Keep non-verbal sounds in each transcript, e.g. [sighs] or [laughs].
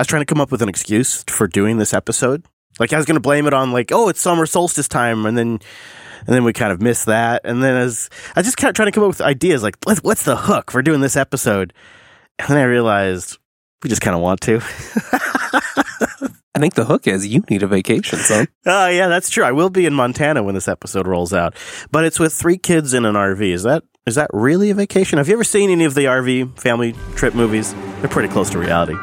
I was trying to come up with an excuse for doing this episode. Like I was going to blame it on like, oh, it's summer solstice time, and then and then we kind of missed that. And then as I just kept trying to come up with ideas, like what's the hook for doing this episode? And then I realized we just kind of want to. [laughs] I think the hook is you need a vacation, son. Oh, uh, yeah, that's true. I will be in Montana when this episode rolls out, but it's with three kids in an RV. Is that is that really a vacation? Have you ever seen any of the RV family trip movies? They're pretty close to reality.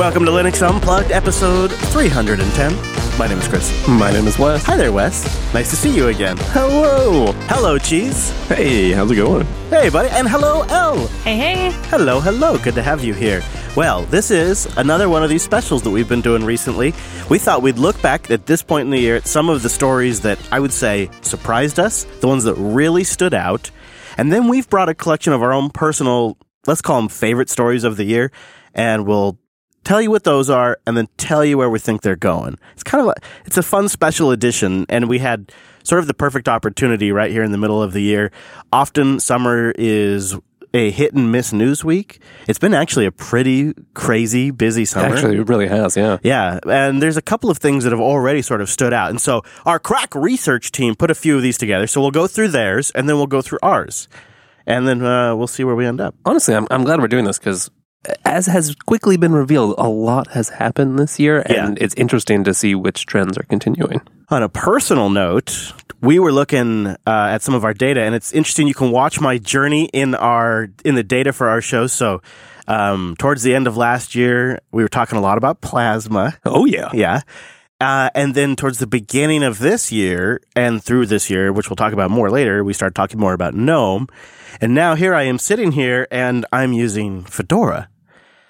Welcome to Linux Unplugged, episode 310. My name is Chris. My name is Wes. Hi there, Wes. Nice to see you again. Hello. Hello, Cheese. Hey, how's it going? Hey, buddy. And hello, L. Hey, hey. Hello, hello. Good to have you here. Well, this is another one of these specials that we've been doing recently. We thought we'd look back at this point in the year at some of the stories that I would say surprised us, the ones that really stood out. And then we've brought a collection of our own personal, let's call them favorite stories of the year, and we'll tell you what those are, and then tell you where we think they're going. It's kind of a, it's a fun special edition, and we had sort of the perfect opportunity right here in the middle of the year. Often summer is a hit and miss news week. It's been actually a pretty crazy busy summer. Actually, it really has, yeah. Yeah, and there's a couple of things that have already sort of stood out. And so our crack research team put a few of these together. So we'll go through theirs and then we'll go through ours. And then uh, we'll see where we end up. Honestly, I'm, I'm glad we're doing this because as has quickly been revealed, a lot has happened this year, and yeah. it's interesting to see which trends are continuing. On a personal note, we were looking uh, at some of our data, and it's interesting. You can watch my journey in our in the data for our show. So, um, towards the end of last year, we were talking a lot about plasma. Oh yeah, yeah. Uh, and then towards the beginning of this year and through this year, which we'll talk about more later, we started talking more about GNOME. And now here I am sitting here and I'm using Fedora.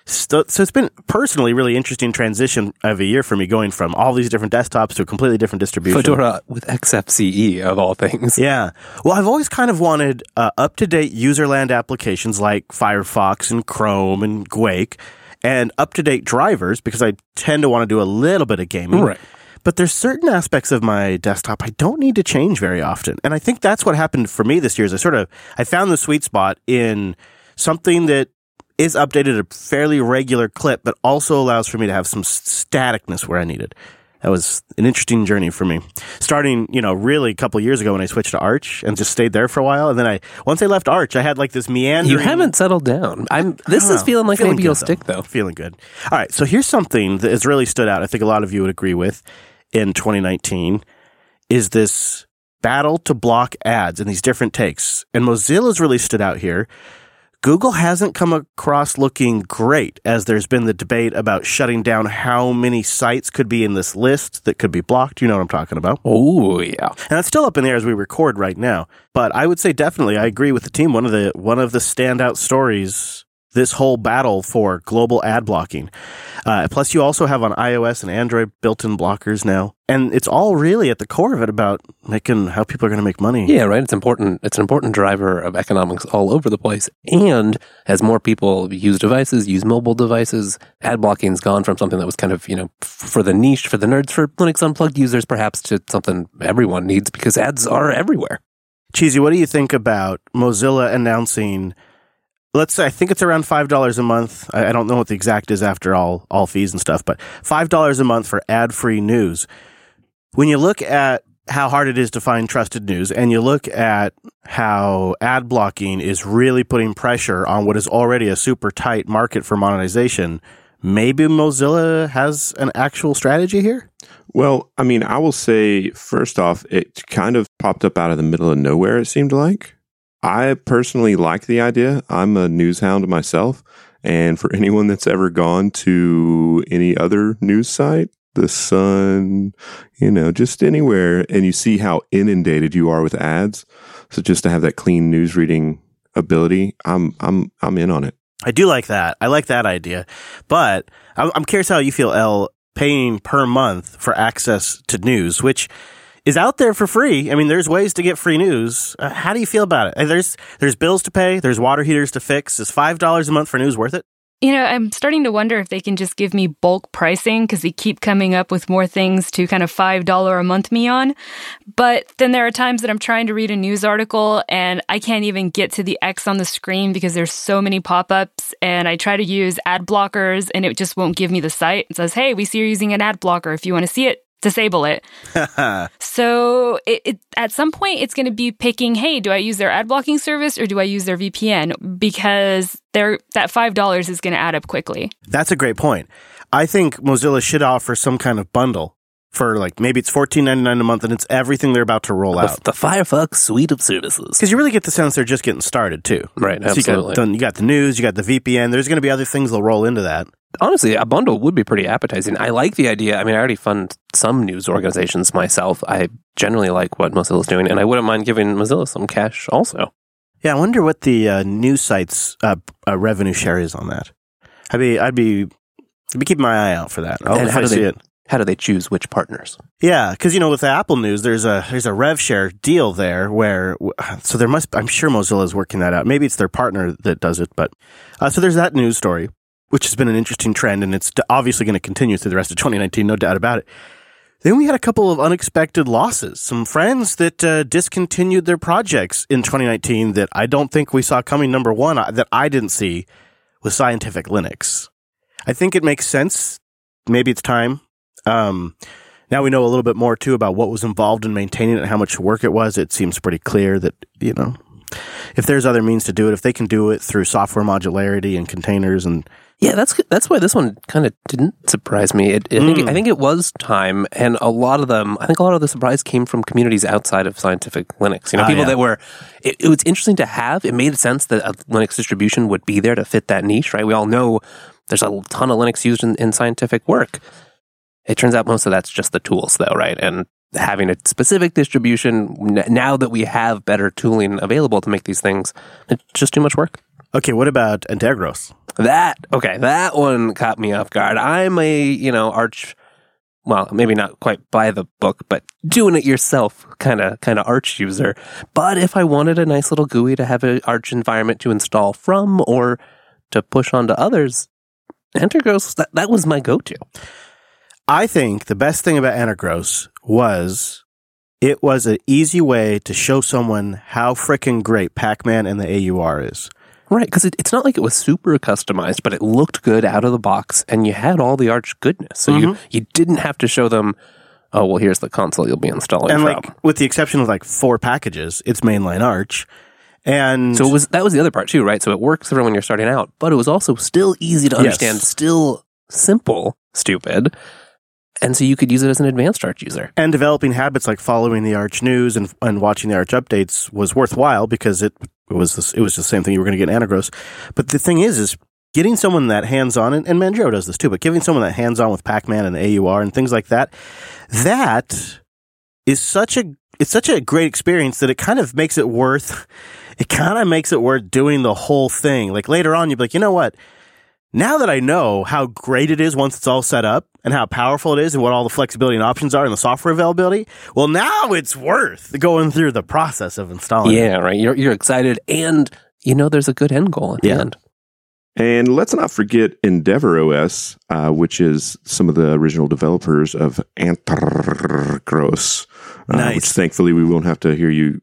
So, so, it's been personally really interesting transition of a year for me going from all these different desktops to a completely different distribution. Fedora with XFCE of all things. Yeah. Well, I've always kind of wanted uh, up to date userland applications like Firefox and Chrome and Quake and up to date drivers because I tend to want to do a little bit of gaming. Right. But there's certain aspects of my desktop I don't need to change very often. And I think that's what happened for me this year is I sort of I found the sweet spot in something that is updated at a fairly regular clip, but also allows for me to have some staticness where I need it. That was an interesting journey for me. Starting, you know, really a couple years ago when I switched to Arch and just stayed there for a while, and then I once I left Arch, I had like this meandering. You haven't settled down. I'm. This is ah, feeling like feeling maybe you'll though. stick though. Feeling good. All right, so here's something that has really stood out. I think a lot of you would agree with in 2019 is this battle to block ads and these different takes. And Mozilla's really stood out here Google hasn't come across looking great as there's been the debate about shutting down how many sites could be in this list that could be blocked. You know what I'm talking about? Oh, yeah. And it's still up in the air as we record right now. But I would say definitely I agree with the team. One of the one of the standout stories this whole battle for global ad blocking. Uh, plus, you also have on iOS and Android built-in blockers now, and it's all really at the core of it about making how people are going to make money. Yeah, right. It's important. It's an important driver of economics all over the place. And as more people use devices, use mobile devices, ad blocking's gone from something that was kind of you know for the niche, for the nerds, for Linux Unplugged users, perhaps to something everyone needs because ads are everywhere. Cheesy, what do you think about Mozilla announcing? Let's say I think it's around five dollars a month. I, I, don't know what the exact is after all all fees and stuff, but five dollars a month for ad free news. When you look at how hard it is to find trusted news, and you look at how ad blocking is really putting pressure on what is already a super tight market for monetization, maybe Mozilla has an actual strategy here. Well, I mean, I will say first off, it kind of popped up out of the middle of nowhere. It seemed like I personally like the idea. I'm a news hound myself. And for [laughs] anyone that's ever gone to any other news site, the Sun, you know, just anywhere, and you see how inundated you are with ads. So just to have that clean news reading ability, I'm I'm I'm in on it. I do like that. I like that idea, but I'm curious how you feel, L, paying per month for access to news, which is out there for free. I mean, there's ways to get free news. Uh, how do you feel about it? There's there's bills to pay. There's water heaters to fix. Is five dollars a month for news worth it? You know, I'm starting to wonder if they can just give me bulk pricing because they keep coming up with more things to kind of $5 a month me on. But then there are times that I'm trying to read a news article and I can't even get to the X on the screen because there's so many pop ups. And I try to use ad blockers and it just won't give me the site. It says, hey, we see you're using an ad blocker. If you want to see it, disable it. [laughs] so it, it, at some point, it's going to be picking, hey, do I use their ad blocking service or do I use their VPN? Because they that $5 is going to add up quickly. That's a great point. I think Mozilla should offer some kind of bundle for like maybe it's fourteen ninety nine a month and it's everything they're about to roll The, out. the Firefox suite of services. Because you really get the sense they're just getting started too. Right, So you absolutely. got, done- you got the news, you got the VPN. There's going to be other things that'll roll into that. Honestly, a bundle would be pretty appetizing. I like the idea. I mean, I already fund some news organizations myself. I generally like what Mozilla's doing, and I wouldn't mind giving Mozilla some cash also. Yeah, I wonder what the uh, news sites uh, uh, revenue share is on that. I'd be, I'd be, I'd be keeping my eye out for that. I'll And how do see they- it. How do they choose which partners? Yeah, because you know with Apple News, there's a there's a rev share deal there where so there must I'm sure Mozilla is working that out. Maybe it's their partner that does it, but uh, so there's that news story, which has been an interesting trend, and it's obviously going to continue through the rest of 2019, no doubt about it. Then we had a couple of unexpected losses. Some friends that uh, discontinued their projects in 2019 that I don't think we saw coming. Number one, uh, that I didn't see was Scientific Linux. I think it makes sense. Maybe it's time. Um, now we know a little bit more too about what was involved in maintaining it and how much work it was. It seems pretty clear that, you know, if there's other means to do it, if they can do it through software modularity and containers and Yeah, that's that's why this one kind of didn't surprise me. It, I think Mm. I think it was time, and a lot of them. I think a lot of the surprise came from communities outside of scientific Linux. You know, Ah, people yeah. that were. It, it was interesting to have. It made sense that a Linux distribution would be there to fit that niche. Right? We all know there's a ton of Linux used in, in scientific work. It turns out most of that's just the tools, though, right? And having a specific distribution now that we have better tooling available to make these things, it's just too much work. okay, what about Antergos? That okay, that one caught me off guard. I'm a you know arch, well maybe not quite by the book, but doing it yourself kind of kind of arch user. But if I wanted a nice little GUI to have an arch environment to install from or to push onto others, Antergos that that was my go to. I think the best thing about Antergos was it was an easy way to show someone how freaking great Pac-Man and the AUR is. Right, because it, it's not like it was super customized, but it looked good out of the box, and you had all the Arch goodness. So you mm-hmm. you didn't have to show them. Oh well, here's the console you'll be installing and from. like with the exception of like four packages, it's mainline Arch. And So it was that was the other part too, right? So it works for when you're starting out, but it was also still easy to Yes. understand, still simple, stupid, and so you could use it as an advanced Arch user. and developing habits like following the Arch news and, and watching the Arch updates was worthwhile because it, it was it was the same thing you were going to get in Antergos. But the thing is, is getting someone that hands on, and, and Manjaro does this too, but giving someone that hands on with Pac Man and AUR and things like that, that is such a it's such a great experience that it kind of makes it worth it kind of makes it worth doing the whole thing. Like later on, you'd be like, you know what? Now that I know how great it is once it's all set up and how powerful it is and what all the flexibility and options are and the software availability, well, now it's worth going through the process of installing. it. Yeah, right. You're you're excited, and you know there's a good end goal at Yeah. the end. And let's not forget Endeavour OS, uh, which is some of the original developers of Antergos. Uh, Nice. Which thankfully we won't have to hear you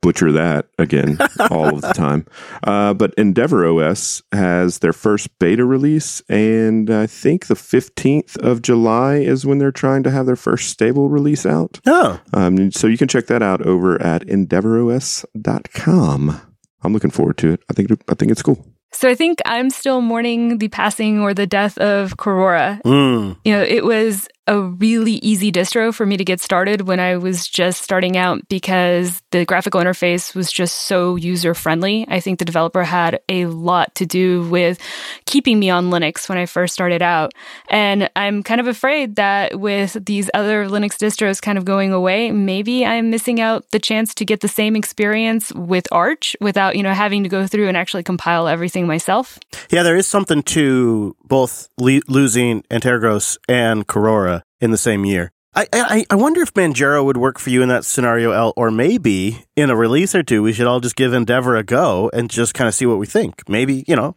butcher that again [laughs] all of the time. Uh, but Endeavour OS has their first beta release, and I think the 15th of July is when they're trying to have their first stable release out. Oh, Um, so you can check that out over at EndeavourOS.com. I'm looking forward to it. I think I think it's cool. So I think I'm still mourning the passing or the death of Korora. mm. You know, it was a really easy distro for me to get started when I was just starting out because the graphical interface was just so user friendly. I think the developer had a lot to do with keeping me on Linux when I first started out. And I'm kind of afraid that with these other Linux distros kind of going away, maybe I'm missing out the chance to get the same experience with Arch without, you know, having to go through and actually compile everything myself. Yeah, there is something to both le- losing Antergos and Korora in the same year. I, I I wonder if Manjaro would work for you in that scenario, L, or maybe in a release or two, we should all just give Endeavour a go and just kind of see what we think. Maybe you know,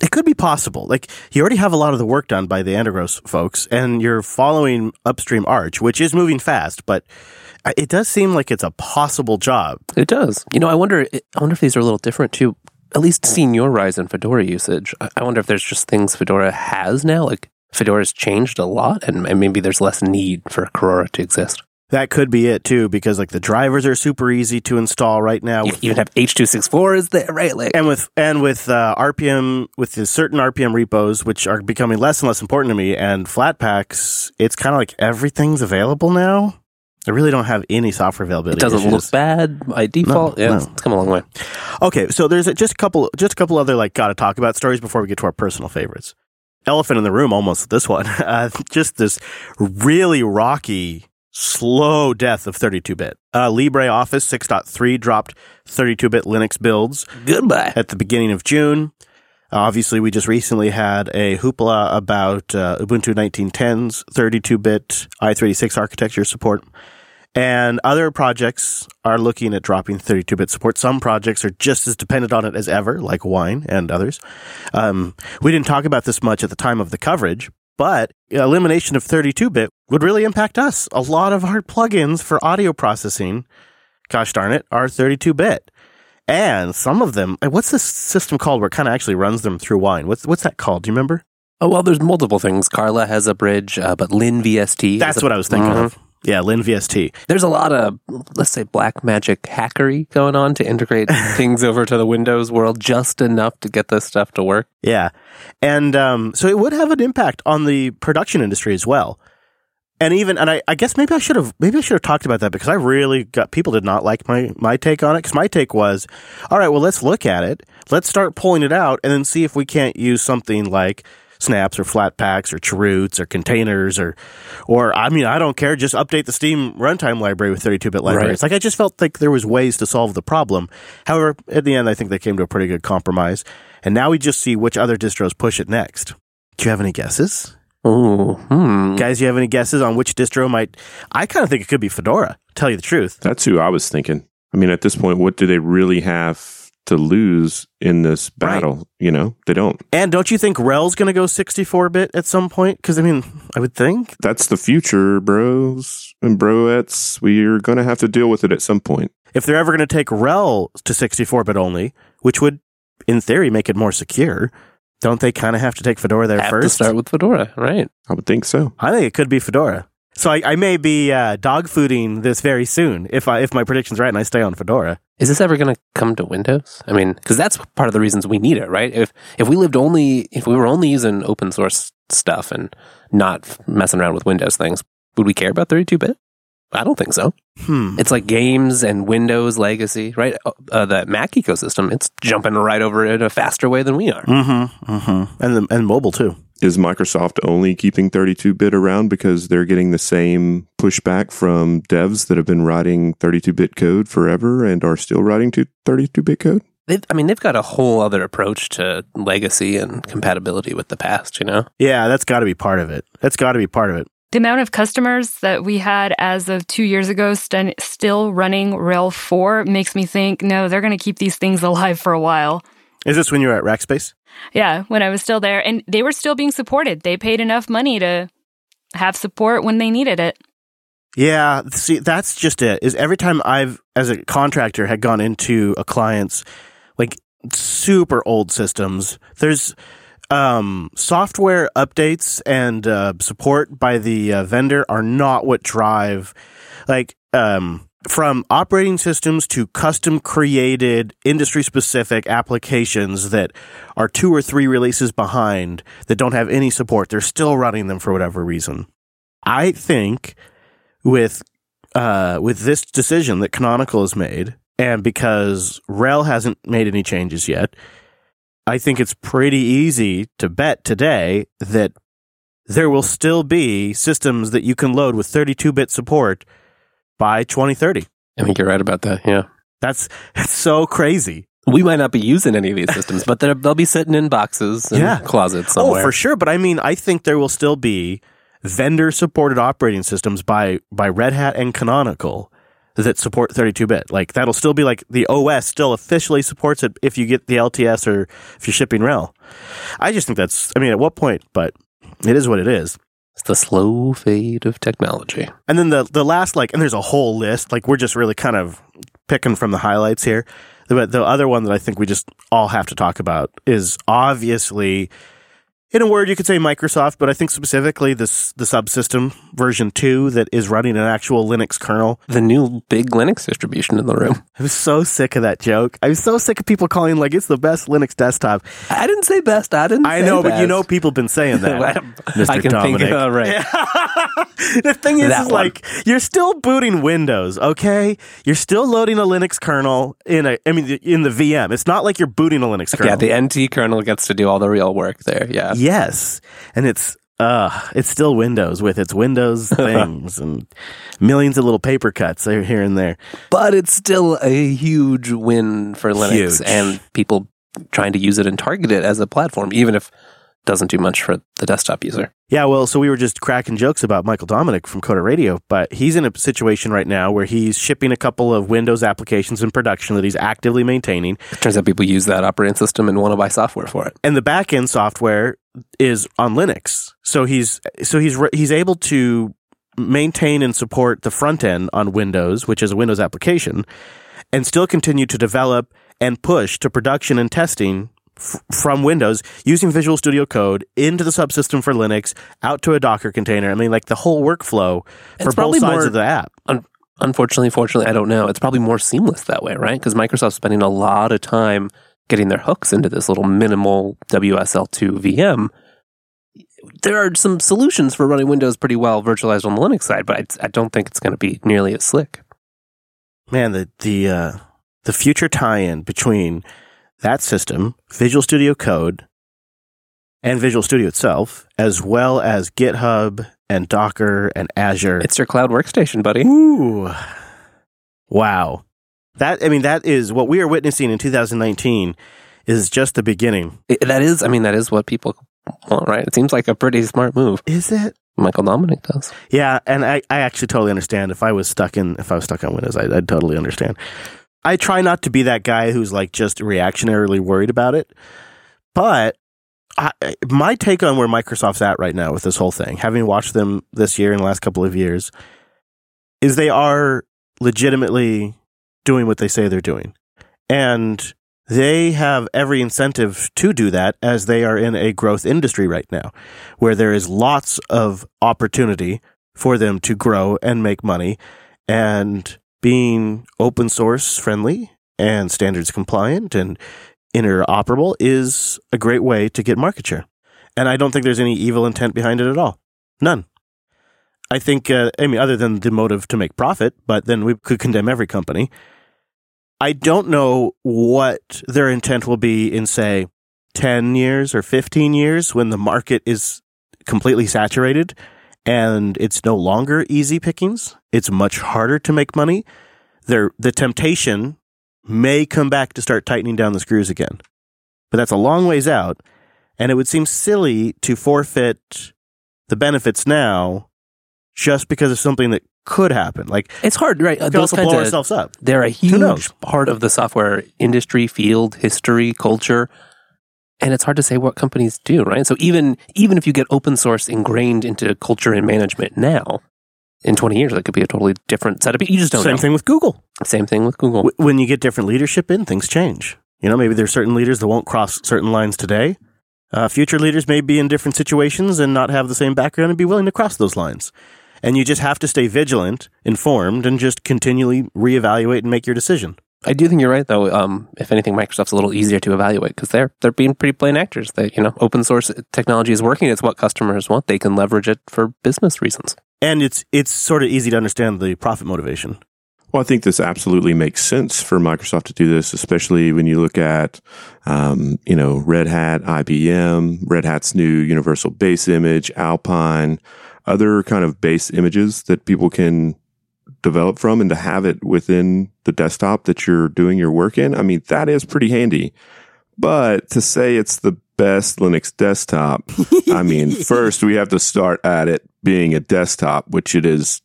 it could be possible. Like you already have a lot of the work done by the Antergos folks, and you're following upstream Arch, which is moving fast, but uh, it does seem like it's a possible job. It does. You know, I wonder. I wonder if these are a little different too. At least seeing your rise in Fedora usage, I wonder if there's just things Fedora has now, like Fedora's changed a lot, and, and maybe there's less need for Korora to exist. That could be it too, because like the drivers are super easy to install right now. You even have H two six four is there, right? Like, and with and with uh, RPM with the certain RPM repos, which are becoming less and less important to me, and Flatpaks, it's kind of like everything's available now. I really don't have any software availability. It doesn't issues. look bad by default. No, yeah, no. It's, it's come a long way. Okay, so there's a, just a couple, just a couple other like got to talk about stories before we get to our personal favorites. Elephant in the room, almost this one. [laughs] Uh, just this really rocky, slow death of 32-bit. Uh, LibreOffice 6.3 dropped 32-bit Linux builds Goodbye. at the beginning of June. Obviously, we just recently had a hoopla about uh, Ubuntu 1910's 32-bit i386 architecture support. And other projects are looking at dropping 32-bit support. Some projects are just as dependent on it as ever, like Wine and others. Um, we didn't talk about this much at the time of the coverage, but elimination of 32-bit would really impact us. A lot of our plugins for audio processing, gosh darn it, are 32-bit. And some of them, what's this system called where it kind of actually runs them through Wine? What's what's that called? Do you remember? Oh well, there's multiple things. Carla has a bridge, uh, but LinVST. That's a- what I was thinking Mhm. of. Yeah, LinVST. There's a lot of let's say black magic hackery going on to integrate [laughs] things over to the Windows world just enough to get this stuff to work. Yeah. And um, so it would have an impact on the production industry as well. And even, and I, I guess maybe I should have, maybe I should have talked about that because I really got, people did not like my, my take on it. Cause my take was, all right, well, let's look at it. Let's start pulling it out and then see if we can't use something like snaps or flat packs or chroots or containers or, or, I mean, I don't care. Just update the Steam runtime library with 32 bit libraries. Right. Like, I just felt like there was ways to solve the problem. However, at the end, I think they came to a pretty good compromise. And now we just see which other distros push it next. Do you have any guesses? Ooh, hmm. Guys, you have any guesses on which distro might? I kind of think it could be Fedora. Tell you the truth. That's who I was thinking. I mean, at this point, what do they really have to lose in this battle? You know, they don't. And don't you think RHEL's going to go 64 bit at some point? Because I mean, I would think. That's the future, bros and broettes. We're going to have to deal with it at some point. If they're ever going to take Rel to 64 bit only, which would, in theory, make it more secure, don't they kind of have to take Fedora there Have first? to start with Fedora, right? I would think so. I think it could be Fedora. So I, I may be uh, dog fooding this very soon if I if my prediction's right and I stay on Fedora. Is this ever going to come to Windows? I mean, because that's part of the reasons we need it, right? If if we lived only if we were only using open source stuff and not messing around with Windows things, would we care about 32 bit? I don't think so. Hmm. It's like games and Windows legacy, right? Uh, the Mac ecosystem, it's jumping right over it a faster way than we are. Mm-hmm. Mm-hmm. And the, and mobile too. Is Microsoft only keeping 32 bit around because they're getting the same pushback from devs that have been writing 32 bit code forever and are still writing to 32 bit code? They've, I mean, they've got a whole other approach to legacy and compatibility with the past, you know? Yeah, that's got to be part of it. That's got to be part of it. The amount of customers that we had as of two years ago st- still running RHEL 4 makes me think, no, they're going to keep these things alive for a while. Is this when you were at Rackspace? Yeah, when I was still there. And they were still being supported. They paid enough money to have support when they needed it. Yeah, see, that's just it. Is every time I've, as a contractor, had gone into a client's like super old systems, there's um, software updates and uh, support by the uh, vendor are not what drive like um, from operating systems to custom created industry specific applications that are two or three releases behind that don't have any support. They're still running them for whatever reason. I think with uh, with this decision that Canonical has made, and because RHEL hasn't made any changes yet, I think it's pretty easy to bet today that there will still be systems that you can load with 32 bit support by 2030. I think you're right about that, yeah. That's, that's so crazy. We might not be using any of these systems, but they'll be sitting in boxes and Yeah. closets Oh, for sure. But I mean, I think there will still be vendor supported operating systems by by Red Hat and Canonical that support 32 bit. Like that'll still be like the OS still officially supports it if you get the LTS or if you're shipping RHEL. I just think that's I mean at what point, but it is what it is. It's the slow fade of technology. And then the the last like and there's a whole list. Like we're just really kind of picking from the highlights here. But the other one that I think we just all have to talk about is obviously in a word, you could say Microsoft, but I think specifically this the subsystem version two that is running an actual Linux kernel. The new big Linux distribution in the room. [laughs] I was so sick of that joke. I was so sick of people calling like it's the best Linux desktop. I didn't say best. I didn't. I know, but you know people have been saying that. [laughs] Mr. I can Dominick. think. Uh, right. [laughs] the thing is, is like you're still booting Windows, okay? You're still loading a Linux kernel in a, I mean, in the VM. It's not like you're booting a Linux kernel. Yeah, the NT kernel gets to do all the real work there. Yeah. Yes, and it's uh, it's still Windows with its Windows [laughs] things and millions of little paper cuts here and there. But it's still a huge win for Linux Huge. and people trying to use it and target it as a platform, even if it doesn't do much for the desktop user. Yeah, well, so we were just cracking jokes about Michael Dominick from Coder Radio, but he's in a situation right now where he's shipping a couple of Windows applications in production that he's actively maintaining. It turns out people use that operating system and want to buy software for it. and the backend software is on Linux. So he's so he's he's able to maintain and support the front end on Windows, which is a Windows application, and still continue to develop and push to production and testing f- from Windows using Visual Studio Code into the subsystem for Linux, out to a Docker container. I mean, like the whole workflow for It's both sides more- of the app. Unfortunately, fortunately, I don't know. It's probably more seamless that way, right? Because Microsoft's spending a lot of time getting their hooks into this little minimal WSL2 VM. There are some solutions for running Windows pretty well virtualized on the Linux side, but I, I don't think it's going to be nearly as slick. Man, the the uh, the future tie-in between that system, Visual Studio Code, and Visual Studio itself, as well as GitHub and Docker and Azure. It's your cloud workstation, buddy. Ooh, wow! That I mean, that is what we are witnessing in 2019. Is just the beginning. It- that is, I mean, that is what people want, right? It seems like a pretty smart move. Is it? Michael Dominick does. Yeah, and I, I actually totally understand. If I was stuck in, if I was stuck on Windows, I, I'd totally understand. I try not to be that guy who's like just reactionarily worried about it, but I, my take on where Microsoft's at right now with this whole thing, having watched them this year and the last couple of years, is they are legitimately doing what they say they're doing, and they have every incentive to do that as they are in a growth industry right now where there is lots of opportunity for them to grow and make money and being open source friendly and standards compliant and interoperable is a great way to get market share. And I don't think there's any evil intent behind it at all. None. I think, uh, I mean, other than the motive to make profit, but then we could condemn every company. I don't know what their intent will be in, say, 10 years or 15 years when the market is completely saturated and it's no longer easy pickings. It's much harder to make money. There, the temptation may come back to start tightening down the screws again. But that's a long ways out. And it would seem silly to forfeit the benefits now just because of something that could happen. Like, It's hard, right? could Those also kinds blow of ourselves up. they're a huge part of the software industry, field, history, culture. And it's hard to say what companies do, right? So even even if you get open source ingrained into culture and management now, in 20 years, it could be a totally different setup. You just don't Same know. thing with Google. Same thing with Google. When you get different leadership in, things change. You know, maybe there's certain leaders that won't cross certain lines today. Uh, future leaders may be in different situations and not have the same background and be willing to cross those lines. And you just have to stay vigilant, informed, and just continually reevaluate and make your decision. I do think you're right, though. Um, if anything, Microsoft's a little easier to evaluate because they're they're being pretty plain actors. That you know, open source technology is working. It's what customers want. They can leverage it for business reasons. And it's it's sort of easy to understand the profit motivation. Well, I think this absolutely makes sense for Microsoft to do this, especially when you look at, um, you know, Red Hat, IBM, Red Hat's new Universal Base Image, Alpine, other kind of base images that people can develop from, and to have it within the desktop that you're doing your work in. I mean, that is pretty handy. But to say it's the best Linux desktop, I mean, [laughs] first we have to start at it being a desktop, which it is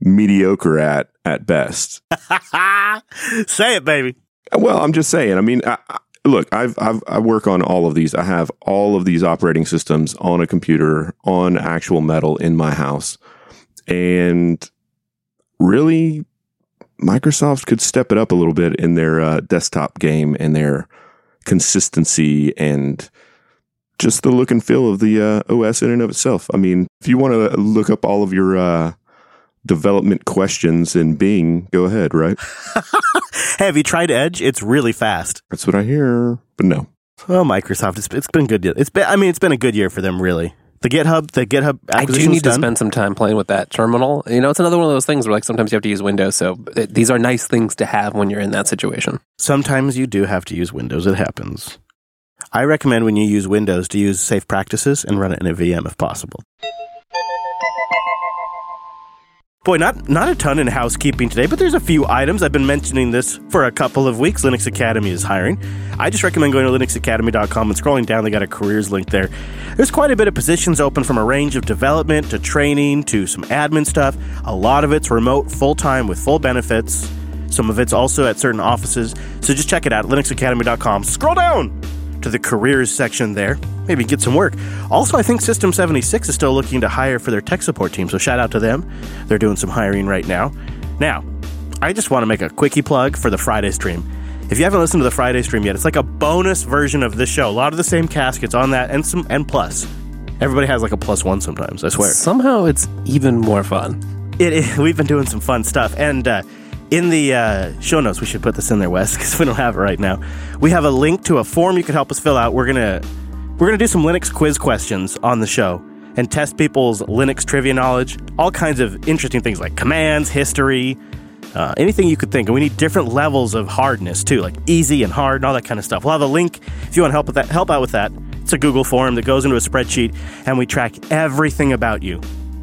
mediocre at at best. [laughs] Say it, baby. Well, I'm just saying. I mean, I, I, look, I've, I've I work on all of these. I have all of these operating systems on a computer on actual metal in my house, and really, Microsoft could step it up a little bit in their uh, desktop game and their consistency and just the look and feel of the uh, OS in and of itself. I mean, if you want to look up all of your uh, development questions in Bing, go ahead, right? [laughs] hey, have you tried Edge? It's really fast. That's what I hear. But no. Oh, Microsoft, it's, it's been good. It's been, I mean, it's been a good year for them, really. The GitHub, the GitHub I do need done. to spend some time playing with that terminal. You know, it's another one of those things where like sometimes you have to use Windows. So it, these are nice things to have when you're in that situation. Sometimes you do have to use Windows. It happens. I recommend when you use Windows to use safe practices and run it in a VM if possible. Boy, not not a ton in housekeeping today, but there's a few items. I've been mentioning this for a couple of weeks. Linux Academy is hiring. I just recommend going to linuxacademy.com and scrolling down. They got a careers link there. There's quite a bit of positions open from a range of development to training to some admin stuff. A lot of it's remote, full time with full benefits. Some of it's also at certain offices. So just check it out, linuxacademy.com. Scroll down to the careers section there. Maybe get some work. Also, I think System 76 is still looking to hire for their tech support team, so shout out to them. They're doing some hiring right now. Now, I just want to make a quickie plug for the Friday stream. If you haven't listened to the Friday stream yet, it's like a bonus version of this show. A lot of the same caskets on that and some and plus. Everybody has like a plus one sometimes, I swear. Somehow it's even more fun. It, [laughs] we've been doing some fun stuff. And uh, in the uh, show notes, we should put this in there, Wes, because we don't have it right now. We have a link to a form you can help us fill out. We're gonna we're gonna do some Linux quiz questions on the show and test people's Linux trivia knowledge, all kinds of interesting things like commands, history, uh, anything you could think. And we need different levels of hardness too, like easy and hard and all that kind of stuff. We'll have a link if you want to help with that. Help out with that. It's a Google form that goes into a spreadsheet, and we track everything about you.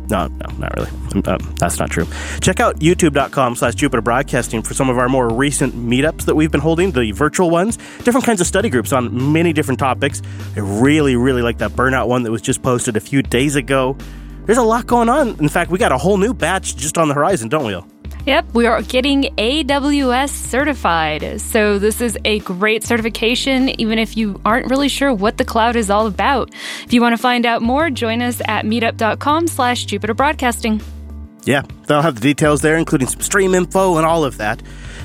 No, no, not really. Um, that's not true. Check out youtube.com slash Jupiter Broadcasting for some of our more recent meetups that we've been holding, the virtual ones, different kinds of study groups on many different topics. I really, really like that burnout one that was just posted a few days ago. There's a lot going on. In fact, we got a whole new batch just on the horizon, don't we? Yep, we are getting AWS certified. So, this is a great certification, even if you aren't really sure what the cloud is all about. If you want to find out more, join us at meetup.com slash Jupiter Broadcasting. Yeah, they'll have the details there, including some stream info and all of that.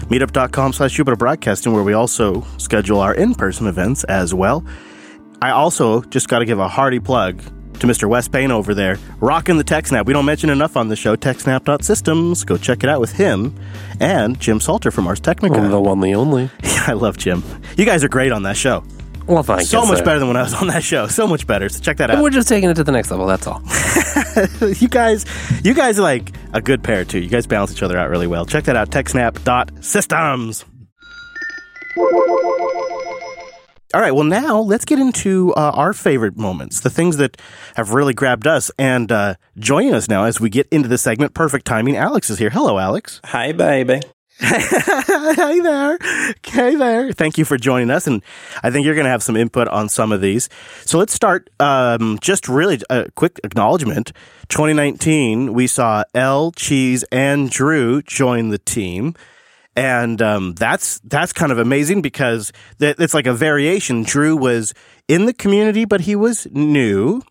Meetup.com slash Jupiter Broadcasting, where we also schedule our in person events as well. I also just got to give a hearty plug to Mr. Wes Payne over there, rocking the TechSnap. We don't mention enough on the show, techsnap.systems. Go check it out with him and Jim Salter from Ars Technica. Oh, the one, the only. [laughs] Yeah, I love Jim. You guys are great on that show. Well, thank so much so. better than when I was on that show. So much better. So check that out. We're just taking it to the next level. That's all. [laughs] you guys, you guys are like a good pair too. You guys balance each other out really well. Check that out. TechSnap.systems. All right, well, now let's get into uh, our favorite moments, the things that have really grabbed us. And uh, joining us now as we get into the segment, perfect timing, Alex is here. Hello, Alex. Hi, baby. [laughs] hey there. Hey there. Thank you for joining us. And I think you're going to have some input on some of these. So let's start. Um, just really a quick acknowledgement. 2019, we saw L, Cheese, and Drew join the team and um, that's that's kind of amazing because th- it's like a variation. Drew was in the community, but he was new.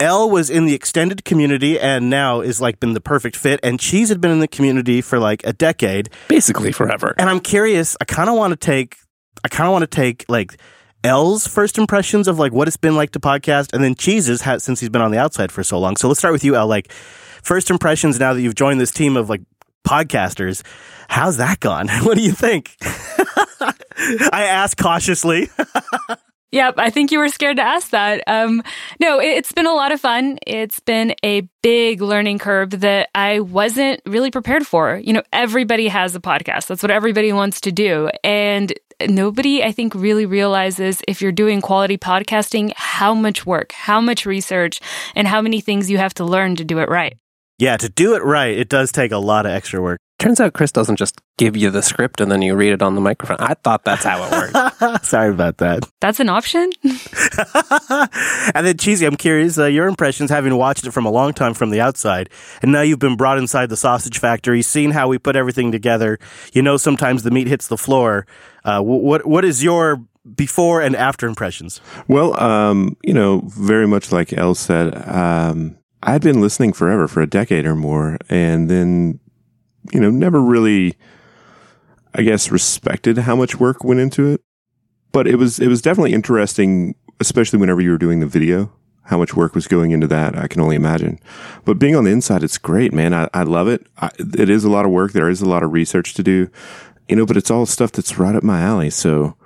L was in the extended community and now is like been the perfect fit. And Cheese had been in the community for like a decade, basically forever. And I'm curious. I kind of want to take. I kind of want to take like L's first impressions of like what it's been like to podcast, and then Cheese's had since he's been on the outside for so long. So let's start with you, L. Like first impressions now that you've joined this team of like podcasters. How's that gone? [laughs] What do you think? [laughs] I ask cautiously. [laughs] Yep, I think you were scared to ask that. Um, no, it's been a lot of fun. It's been a big learning curve that I wasn't really prepared for. You know, everybody has a podcast. That's what everybody wants to do. And nobody, I think, really realizes if you're doing quality podcasting, how much work, how much research, and how many things you have to learn to do it right. Yeah, to do it right, it does take a lot of extra work. Turns out Chris doesn't just give you the script and then you read it on the microphone. I thought that's how it worked. [laughs] Sorry about that. That's an option? [laughs] and then, Cheesy, I'm curious uh, your impressions, having watched it from a long time from the outside, and now you've been brought inside the sausage factory, seen how we put everything together. You know, sometimes the meat hits the floor. Uh, what what is your before and after impressions? Well, um, you know, very much like El said, um, I had been listening forever, for a decade or more, and then you know, never really, I guess, respected how much work went into it. But it was, it was definitely interesting, especially whenever you were doing the video, how much work was going into that. I can only imagine. But being on the inside, it's great, man. I, I love it. I, it is a lot of work. There is a lot of research to do, you know, but it's all stuff that's right up my alley. So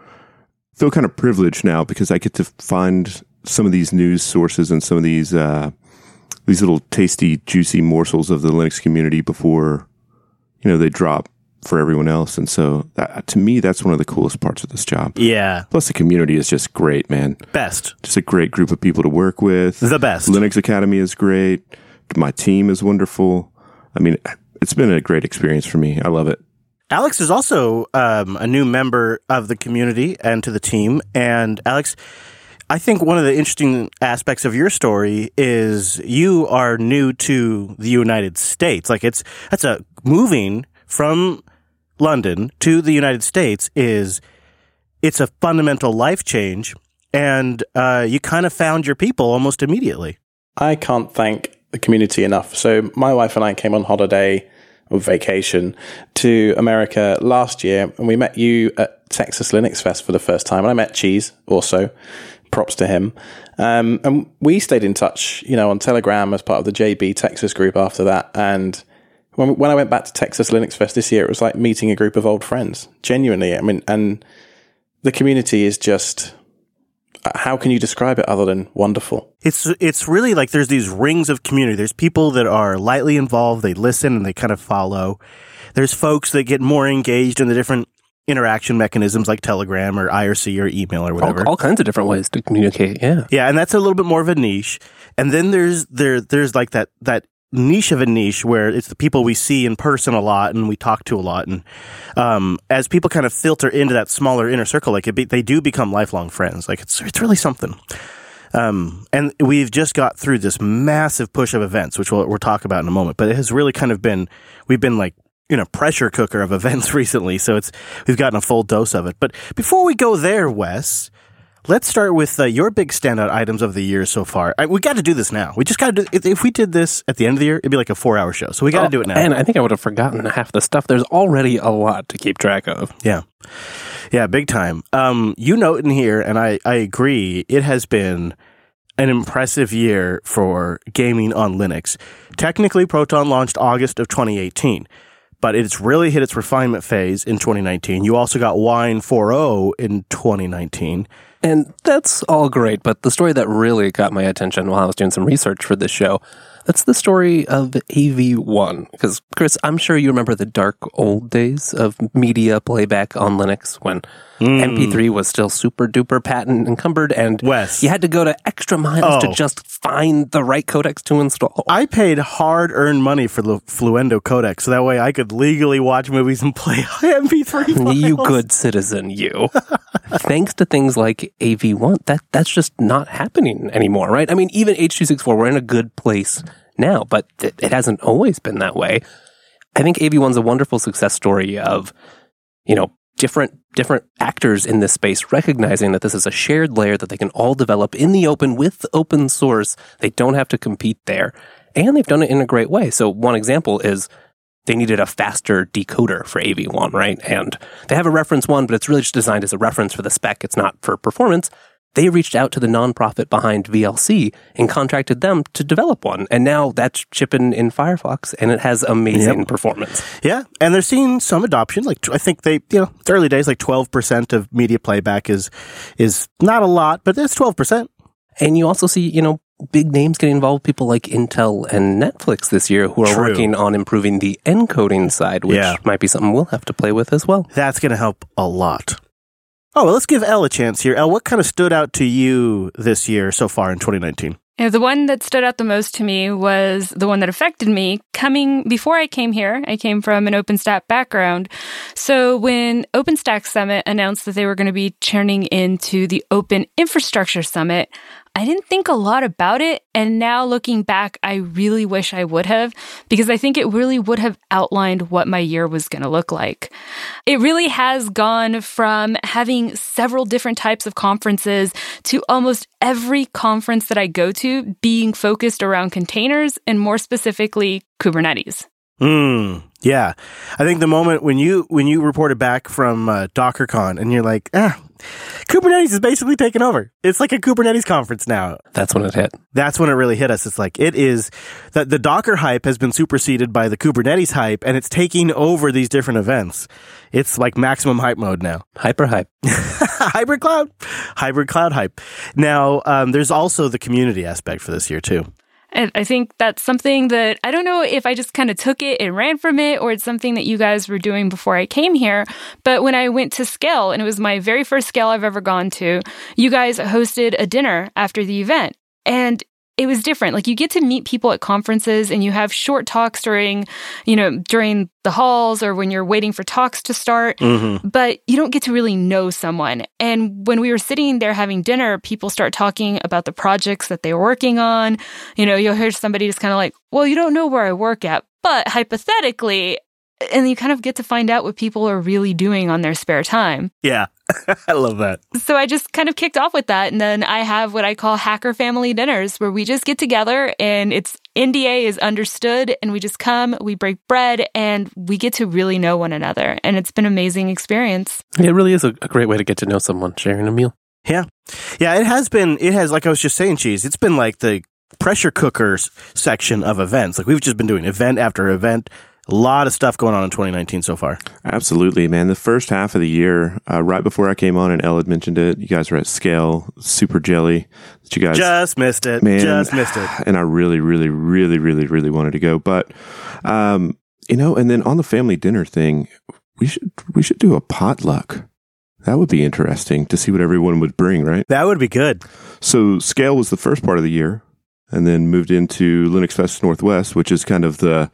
I feel kind of privileged now because I get to find some of these news sources and some of these, uh, these little tasty, juicy morsels of the Linux community before you know, they drop for everyone else. And so that, to me, that's one of the coolest parts of this job. Yeah. Plus the community is just great, man. Best. Just a great group of people to work with. The best. Linux Academy is great. My team is wonderful. I mean, it's been a great experience for me. I love it. Alex is also um, a new member of the community and to the team. And Alex, I think one of the interesting aspects of your story is you are new to the United States. Like it's that's a moving from London to the United States is it's a fundamental life change, and uh, you kind of found your people almost immediately. I can't thank the community enough. So my wife and I came on holiday or vacation to America last year, and we met you at Texas Linux Fest for the first time. And I met Cheese also. Props to him. Um, and we stayed in touch, you know, on Telegram as part of the JB Texas group after that. And when, when I went back to Texas Linux Fest this year, it was like meeting a group of old friends. Genuinely, I mean, and the community is just how can you describe it other than wonderful? It's it's really like there's these rings of community. There's people that are lightly involved, they listen and they kind of follow. There's folks that get more engaged in the different interaction mechanisms like Telegram or IRC or email or whatever. All, all, kinds of different ways to communicate. Yeah, yeah, and that's a little bit more of a niche. And then there's there there's like that that niche of a niche where it's the people we see in person a lot and we talk to a lot. And um, as people kind of filter into that smaller inner circle, like be, they do become lifelong friends. Like it's it's really something. Um, and we've just got through this massive push of events, which we'll, we'll talk about in a moment. But it has really kind of been we've been like in a pressure cooker of [laughs] events recently, so it's we've gotten a full dose of it. But before we go there, Wes, Let's start with uh, your big standout items of the year so far. I, we got to do this now. We just got to do. If, if, we did this at the end of the year, it'd be like a four-hour show. So we got to oh, do it now. And I think I would have forgotten half the stuff. There's already a lot to keep track of. Yeah, yeah, big time. Um, you note in here, and I I agree. It has been an impressive year for gaming on Linux. Technically, Proton launched August of 2018 but it's really hit its refinement phase in 2019. You also got Wine 4.0 in 2019. And that's all great, but the story that really got my attention while I was doing some research for this show that's the story of AV1. Because, Chris, I'm sure you remember the dark old days of media playback on Linux when mm. MP3 was still super duper patent encumbered and Wes. you had to go to extra miles oh. to just find the right codecs to install. I paid hard earned money for the Fluendo codec so that way I could legally watch movies and play [laughs] MP3 files. You good citizen, you. [laughs] Thanks to things like AV1, that, that's just not happening anymore, right? I mean, even H.264, we're in a good place now, but it, it hasn't always been that way. I think AV1's a wonderful success story of, you know, different different actors in this space recognizing that this is a shared layer that they can all develop in the open with open source. They don't have to compete there. And they've done it in a great way. So one example is they needed a faster decoder for AV1, right? And they have a reference one, but it's really just designed as a reference for the spec. It's not for performance they reached out to the nonprofit behind VLC and contracted them to develop one. And now that's shipping in Firefox and it has amazing yep. performance. Yeah. And they're seeing some adoption. Like I think they, you know, it's early days, like 12% of media playback is, is not a lot, but it's 12%. And you also see, you know, big names getting involved, people like Intel and Netflix this year who are True. working on improving the encoding side, which yeah. might be something we'll have to play with as well. That's going to help a lot. Oh, well, let's give Elle a chance here. Elle, what kind of stood out to you this year so far in 2019? Yeah, the one that stood out the most to me was the one that affected me. Coming before I came here, I came from an OpenStack background. So when OpenStack Summit announced that they were going to be turning into the Open Infrastructure Summit, I didn't think a lot about it. And now looking back, I really wish I would have because I think it really would have outlined what my year was going to look like. It really has gone from having several different types of conferences to almost every conference that I go to being focused around containers and more specifically Kubernetes. Hmm. Yeah, I think the moment when you when you reported back from uh, DockerCon and you're like, ah, Kubernetes is basically taken over. It's like a Kubernetes conference now. That's when it hit. That's when it really hit us. It's like it is that the Docker hype has been superseded by the Kubernetes hype, and it's taking over these different events. It's like maximum hype mode now. Hyper hype. [laughs] hybrid cloud, hybrid cloud hype. Now, um, there's also the community aspect for this year too. And I think that's something that I don't know if I just kind of took it and ran from it or it's something that you guys were doing before I came here. But when I went to Scale, and it was my very first Scale I've ever gone to, you guys hosted a dinner after the event. And it was different. Like you get to meet people at conferences and you have short talks during, you know, during the halls or when you're waiting for talks to start, mm-hmm. but you don't get to really know someone. And when we were sitting there having dinner, people start talking about the projects that they were working on. You know, you'll hear somebody just kind of like, well, you don't know where I work at, but hypothetically, and you kind of get to find out what people are really doing on their spare time. Yeah. [laughs] I love that. So I just kind of kicked off with that. And then I have what I call hacker family dinners where we just get together and it's NDA is understood and we just come, we break bread and we get to really know one another. And it's been an amazing experience. It really is a, a great way to get to know someone sharing a meal. Yeah. Yeah. It has been, it has, like I was just saying, cheese, it's been like the pressure cookers section of events. Like we've just been doing event after event a lot of stuff going on in 2019 so far. Absolutely, man. The first half of the year, uh, right before I came on, and Elle had mentioned it, you guys were at Scale, super jelly. That you guys just missed it. Man, just missed it. And I really, really, really, really, really wanted to go, but um, you know. And then on the family dinner thing, we should we should do a potluck. That would be interesting to see what everyone would bring, right? That would be good. So Scale was the first part of the year and then moved into Linux Fest Northwest, which is kind of the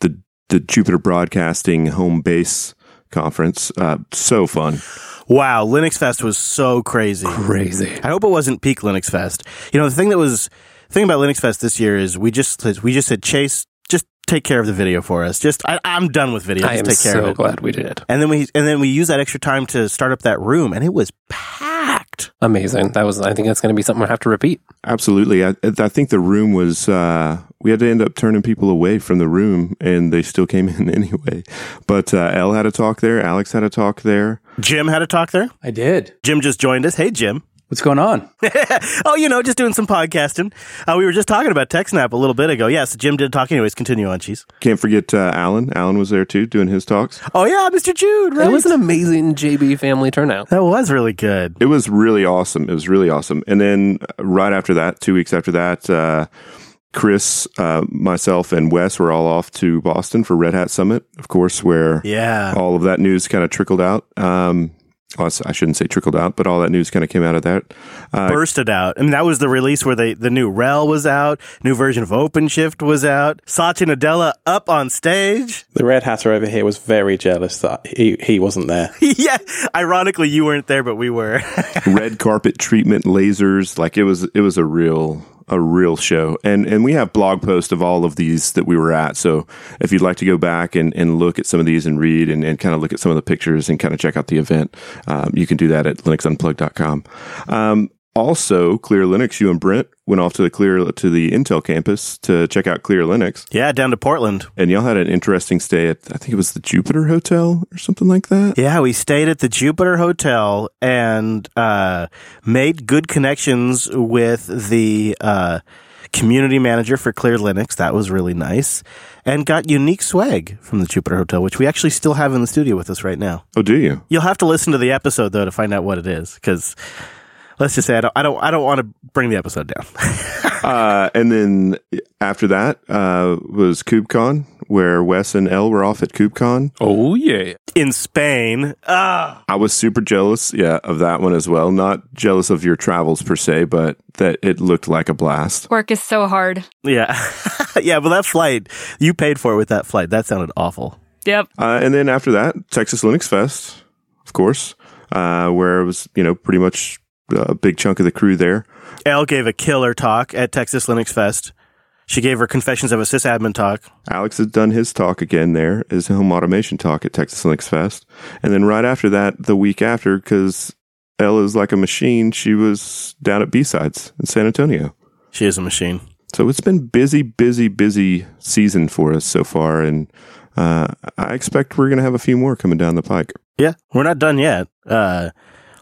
the the Jupiter Broadcasting home base conference. Uh, so fun. Wow, Linux Fest was so crazy. Crazy. I hope it wasn't peak Linux Fest. You know, the thing that was the thing about Linux Fest this year is we just we just said Chase, just take care of the video for us. Just I, am done with video. I am take care so of it. glad we did. And then we and then we used that extra time to start up that room, and it was packed. Amazing. That was. I think that's going to be something I have to repeat. Absolutely. I, I think the room was. Uh, we had to end up turning people away from the room, and they still came [laughs] in anyway. But uh, Elle had a talk there. Alex had a talk there. Jim had a talk there. I did. Jim just joined us. Hey, Jim. What's going on? [laughs] oh, you know, just doing some podcasting. Uh, we were just talking about TechSnap a little bit ago. Yes, Jim did talk. Anyways, continue on, Cheese. Can't forget uh, Alan. Alan was there too, doing his talks. Oh yeah, Mr. Jude. Right. It was an amazing JB family turnout. That was really good. It was really awesome. It was really awesome. And then uh, right after that, two weeks after that. Uh, Chris, uh, myself, and Wes were all off to Boston for Red Hat Summit, of course, where yeah. all of that news kind of trickled out. Um, well, I shouldn't say trickled out, but all that news kind of came out of that. Uh, Bursted out. I mean, that was the release where they, the new RHEL was out, new version of OpenShift was out, Satya Nadella up on stage. The Red Hatter over here was very jealous that he, he wasn't there. [laughs] yeah. Ironically, you weren't there, but we were. [laughs] Red carpet treatment, lasers. Like it was, it was a real a real show. And and we have blog posts of all of these that we were at. So if you'd like to go back and, and look at some of these and read and, and kind of look at some of the pictures and kind of check out the event, um, you can do that at linuxunplugged.com. Um, also, Clear Linux, you and Brent went off to the Clear to the Intel campus to check out Clear Linux. Yeah, down to Portland. And y'all had an interesting stay at I think it was the Jupiter Hotel or something like that. Yeah, we stayed at the Jupiter Hotel and uh, made good connections with the uh, community manager for Clear Linux. That was really nice. And got unique swag from the Jupiter Hotel, which we actually still have in the studio with us right now. Oh, do you? You'll have to listen to the episode though to find out what it is because let's just say I don't I don't I don't want to bring the episode down. [laughs] uh, and then after that uh, was KubeCon, where Wes and Elle were off at KubeCon. Oh yeah. In Spain. Ah. I was super jealous, yeah, of that one as well. Not jealous of your travels per se, but that it looked like a blast. Work is so hard. Yeah. [laughs] yeah, but that flight, you paid for it with that flight. That sounded awful. Yep. Uh, and then after that, Texas Linux Fest, of course, uh, where it was, you know, pretty much a big chunk of the crew there. Elle gave a killer talk at Texas Linux Fest. She gave her Confessions of a Sysadmin talk. Alex has done his talk again there, his home automation talk at Texas Linux Fest. And then right after that, the week after, because Elle is like a machine, she was down at B-Sides in San Antonio. She is a machine. So it's been busy, busy, busy season for us so far. And uh, I expect we're going to have a few more coming down the pike. Yeah, we're not done yet. Uh,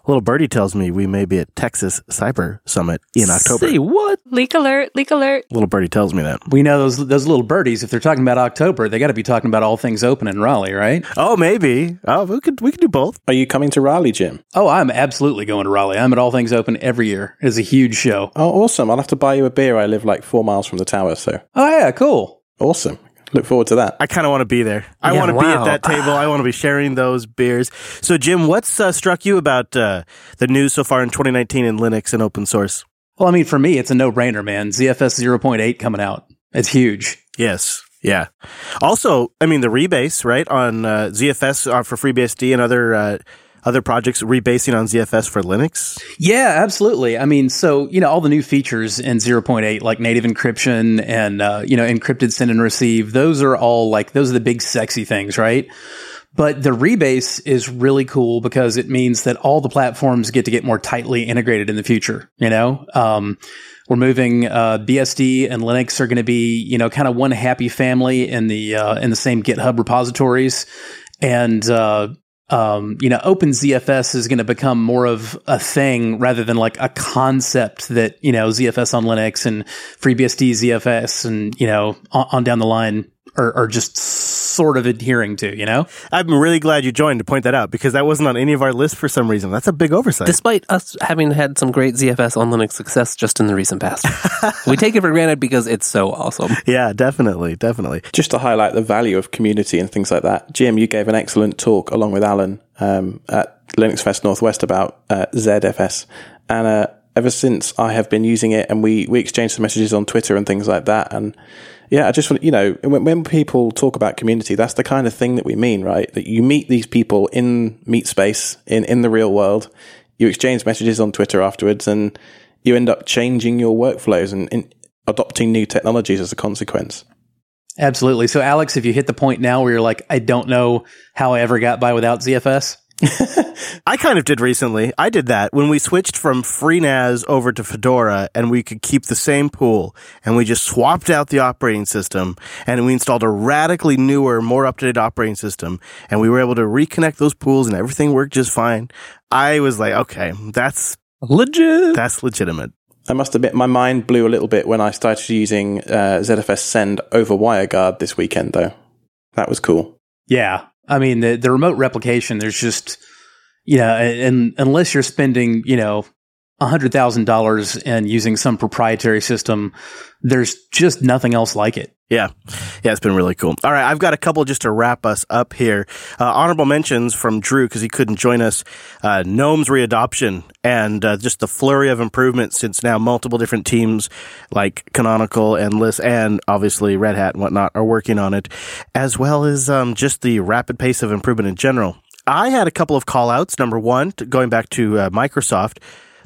little birdie tells me we may be at Texas Cyber Summit in October. Say what? Leak alert, leak alert. Little birdie tells me that. We know those those little birdies. If they're talking about October, they got to be talking about all things open in Raleigh, right? Oh, maybe. Oh, we could we could do both. Are you coming to Raleigh, Jim? Oh, I'm absolutely going to Raleigh. I'm at All Things Open every year. It's a huge show. Oh, awesome. I'll have to buy you a beer. I live like four miles from the tower, so Oh yeah, cool. awesome. Look forward to that. I kind of want to be there. I Yeah, want to be at that table. I want to be sharing those beers. So, Jim, what's uh, struck you about uh, the news so far in 2019 in Linux and open source? Well, I mean, for me, it's a no brainer, man. ZFS 0.8 coming out. It's huge. Yes. Yeah. Also, I mean, the rebase, right, on uh, ZFS uh, for FreeBSD and other uh, other projects rebasing on ZFS for Linux. Yeah, absolutely. I mean, so, you know, all the new features in 0.8, like native encryption and, uh, you know, encrypted send and receive, those are all like, those are the big sexy things, right? But the rebase is really cool because it means that all the platforms get to get more tightly integrated in the future, you know? Um, we're moving, uh, BSD and Linux are going to be, you know, kind of one happy family in the, uh, in the same GitHub repositories. And, uh, um, you know, OpenZFS is going to become more of a thing rather than like a concept that, you know, ZFS on Linux and FreeBSD ZFS and, you know, on, on down the line are, are just sort of adhering to, you know? I'm really glad you joined to point that out because that wasn't on any of our lists for some reason. That's a big oversight. Despite us having had some great ZFS on Linux success just in the recent past, [laughs] we take it for granted because it's so awesome. yeah, definitely, definitely. Just to highlight the value of community and things like that, Jim, you gave an excellent talk along with Alan um, at Linux Fest Northwest about uh, ZFS. And uh, ever since I have been using it, and we, we exchanged some messages on Twitter and things like that. And yeah, I just want you know, when, when people talk about community, that's the kind of thing that we mean, right? That you meet these people in meet space, in, in the real world, you exchange messages on Twitter afterwards, and you end up changing your workflows and, and adopting new technologies as a consequence. Absolutely. So, Alex, if you hit the point now where you're like, I don't know how I ever got by without ZFS, [laughs] I kind of did recently. I did that when we switched from FreeNAS over to Fedora and we could keep the same pool and we just swapped out the operating system and we installed a radically newer, more up to date operating system and we were able to reconnect those pools and everything worked just fine. I was like, okay, that's, Legit. that's legitimate. I must admit, my mind blew a little bit when I started using uh, ZFS Send over WireGuard this weekend, though. That was cool. yeah. I mean, the, the remote replication, there's just, you know, and unless you're spending, you know, $100,000 and using some proprietary system, there's just nothing else like it. Yeah. Yeah, it's been really cool. All right, I've got a couple just to wrap us up here. Uh, honorable mentions from Drew because he couldn't join us. Uh, Gnome's readoption and uh, just the flurry of improvements since now multiple different teams like Canonical Endless and obviously Red Hat and whatnot are working on it, as well as um, just the rapid pace of improvement in general. I had a couple of call outs. Number one, going back to uh, Microsoft,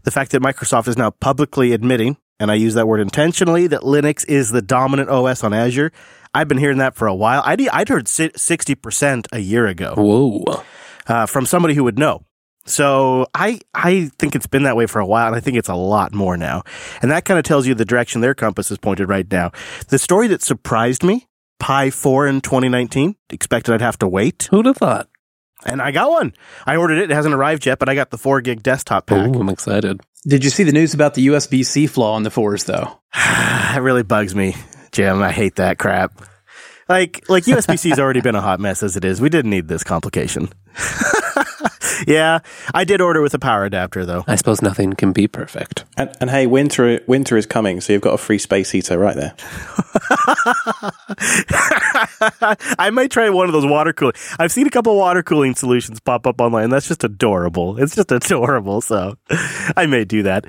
the fact that Microsoft is now publicly admitting and I use that word intentionally, that Linux is the dominant OS on Azure. I've been hearing that for a while. I'd, I'd heard 60% a year ago Whoa. uh, from somebody who would know. So I, I think it's been that way for a while, and I think it's a lot more now. And that kind of tells you the direction their compass is pointed right now. The story that surprised me, Pi 4 in 2019, expected I'd have to wait, Who'd have thought? And I got one. I ordered it. It hasn't arrived yet, but I got the 4 gig desktop pack. Ooh, I'm excited. Did you see the news about the USB C flaw in the fours, though? [sighs] that really bugs me, Jim. I hate that crap. Like, like USB C's already been a hot mess as it is. We didn't need this complication. [laughs] [laughs] yeah, I did order with a power adapter though. I suppose nothing can be perfect. And, and hey, winter winter is coming, so you've got a free space heater right there. [laughs] I might try one of those water cooling. I've seen a couple water cooling solutions pop up online. That's just adorable. It's just [laughs] adorable. So I may do that.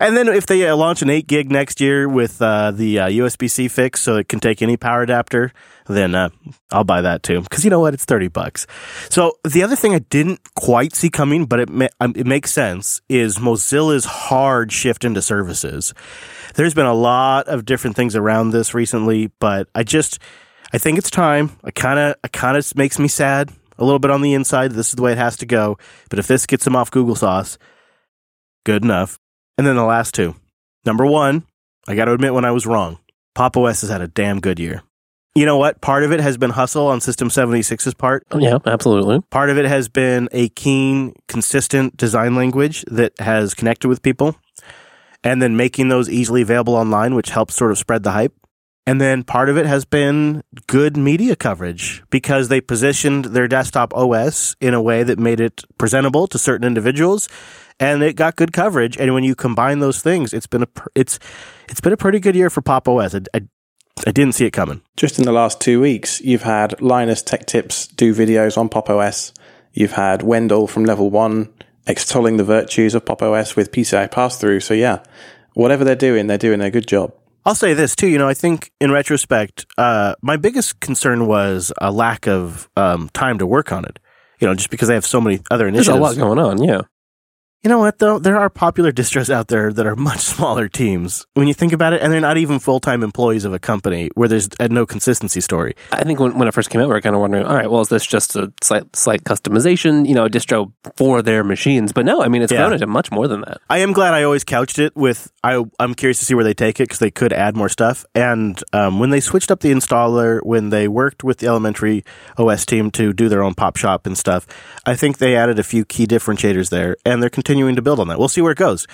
And then if they uh, launch an 8 gig next year with uh, the uh, USB C fix so it can take any power adapter, then uh, I'll buy that too. Because you know what? It's 30 bucks. So the other thing I didn't quite see coming, but it, ma- um, it makes sense, is Mozilla's hard shift into services. There's been a lot of different things around this recently, but I just I think it's time. I kind of it kind of makes me sad a little bit on the inside. This is the way it has to go. But if this gets them off Google Sauce, good enough. And then the last two. Number one, I got to admit when I was wrong. Pop OS has had a damn good year. You know what? Part of it has been hustle on System 76's part. Yeah, absolutely. Part of it has been a keen, consistent design language that has connected with people and then making those easily available online, which helps sort of spread the hype. And then part of it has been good media coverage because they positioned their desktop OS in a way that made it presentable to certain individuals and it got good coverage. And when you combine those things, it's been a, it's, it's been a pretty good year for Pop OS. I, I, I didn't see it coming. Just in the last two weeks, you've had Linus Tech Tips do videos on Pop OS. You've had Wendell from Level One extolling the virtues of Pop OS with PCI pass through. So yeah, whatever they're doing, they're doing a good job. I'll say this too. You know, I think in retrospect, uh, my biggest concern was a lack of um, time to work on it. You know, just because I have so many other There's initiatives. a lot going on, yeah. You know what though? There are popular distros out there that are much [laughs] smaller teams when you think about it, and they're not even full time employees of a company where there's uh, no consistency story. I think when, when it first came out, we were kind of wondering, all right, well, is this just a slight, slight customization, you know, a distro for their machines? But no, I mean, it's Yeah. grown into much more than that. I am glad I always couched it with I. I'm curious to see where they take it because they could add more stuff. And um, when they switched up the installer, when they worked with the elementary OS team to do their own pop shop and stuff, I think they added a few key differentiators there, and they're continuing to build on that. We'll see where it goes.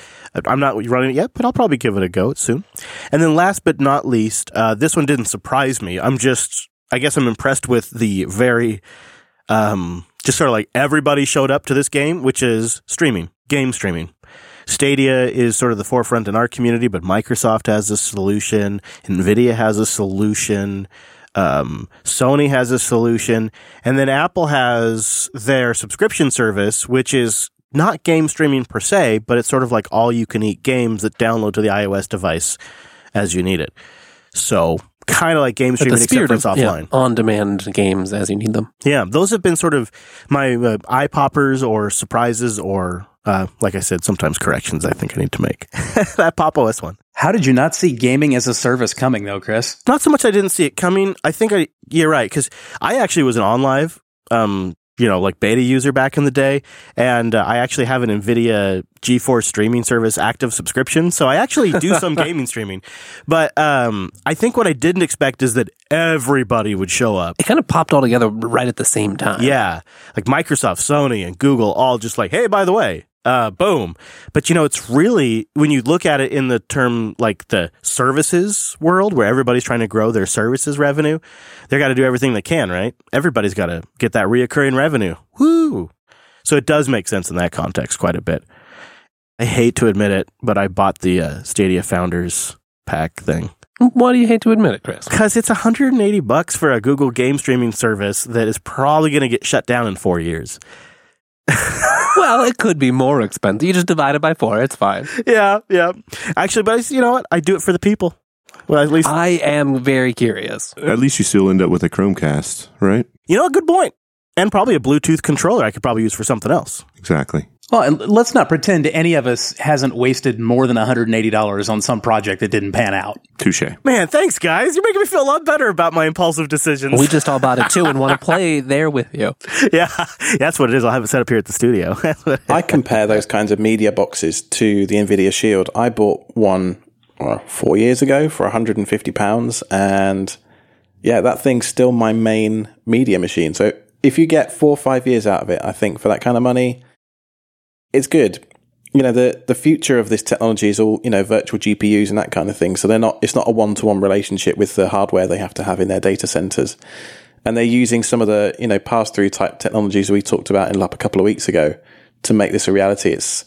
I'm not running it yet, but I'll probably give it a go soon. And then last but not least, uh, this one didn't surprise me. I'm just, I guess, I'm impressed with the very um, just sort of like everybody showed up to this game, which is streaming, game streaming. Stadia is sort of the forefront in our community, but Microsoft has a solution, Nvidia has a solution, um, Sony has a solution, and then Apple has their subscription service, which is not game streaming per se, but it's sort of like all you can eat games that download to the iOS device as you need it. So kind of like game streaming, the except spirit for of it's offline. on demand games as you need them. Yeah, those have been sort of my uh, eye poppers or surprises or, uh, like I said, sometimes corrections I think I need to make. [laughs] that Pop OS one. How did you not see gaming as a service coming though, Chris? Not so much I didn't see it coming. I think I, you're right, because I actually was an OnLive, um, you know, like beta user back in the day. And uh, I actually have an NVIDIA GeForce streaming service active subscription. So I actually do some [laughs] gaming streaming. But um, I think what I didn't expect is that everybody would show up. It kind of popped all together right at the same time. Yeah, like Microsoft, Sony, and Google all just like, hey, by the way, uh, boom. But you know, it's really when you look at it in the term like the services world, where everybody's trying to grow their services revenue, they got to do everything they can, right? Everybody's got to get that reoccurring revenue. Woo! So it does make sense in that context quite a bit. I hate to admit it, but I bought the uh, Stadia Founders pack thing. Why do you hate to admit it, Chris? Because it's 180 bucks for a Google game streaming service that is probably going to get shut down in four years. [laughs] well, it could be more expensive. You just divide it by four. It's fine. Yeah, yeah. Actually, but I- you know what? I do it for the people. Well, at least I am very curious. At least you still end up with a Chromecast, right? you know a good point, and probably a Bluetooth controller I could probably use for something else. Exactly. Well, and let's not pretend any of us hasn't wasted more than $180 on some project that didn't pan out. Touche. Man, thanks, guys. You're making me feel a lot better about my impulsive decisions. We just all bought it too and want to [laughs] play there with you. yeah, that's what it is. I'll have it set up here at the studio. [laughs] I compare those kinds of media boxes to the Nvidia Shield. I bought one uh, four years ago for 150 pounds, and yeah, that thing's still my main media machine. So if you get four or five years out of it, I think for that kind of money, it's good. You know, the the future of this technology is all you know virtual GPUs and that kind of thing. So they're not. It's not a one to one relationship with the hardware they have to have in their data centers. And they're using some of the you know pass through type technologies we talked about in Lab a couple of weeks ago to make this a reality. It's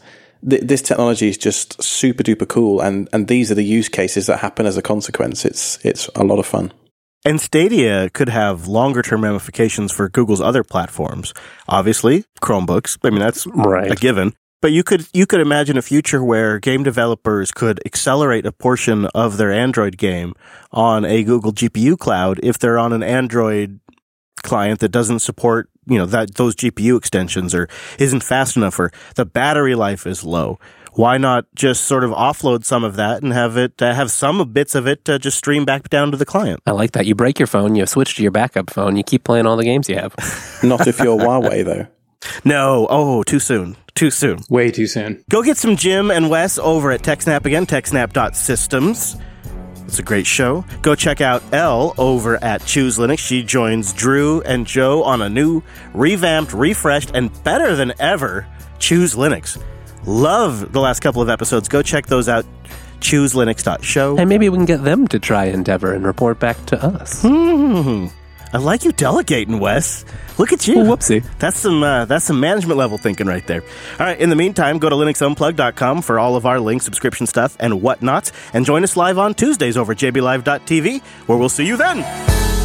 th- this technology is just super duper cool, and and these are the use cases that happen as a consequence. It's it's a lot of fun. And Stadia could have longer term ramifications for Google's other platforms. Obviously, Chromebooks. I mean, that's Right. a given. But you could you could imagine a future where game developers could accelerate a portion of their Android game on a Google GPU cloud if they're on an Android client that doesn't support you know that those GPU extensions or isn't fast enough or the battery life is low. Why not just sort of offload some of that and have it uh, have some bits of it uh, just stream back down to the client? I like that. You break your phone, you switch to your backup phone, you keep playing all the games you have. [laughs] Not if you're Huawei though. No, oh, too soon, too soon. Way too soon. Go get some Jim and Wes over at TechSnap again, techsnap.systems. It's a great show. Go check out Elle over at Choose Linux. She joins Drew and Joe on a new, revamped, refreshed, and better than ever Choose Linux. Love the last couple of episodes. Go check those out. Choose ChooseLinux.show. And maybe we can get them to try Endeavour and report back to us. Hmm. I like you delegating, Wes. Look at you. Oh, whoopsie. That's some uh, that's some management level thinking right there. All right. In the meantime, go to linuxunplug.com for all of our link subscription stuff and whatnot, and join us live on Tuesdays over at jblive.tv, where we'll see you then.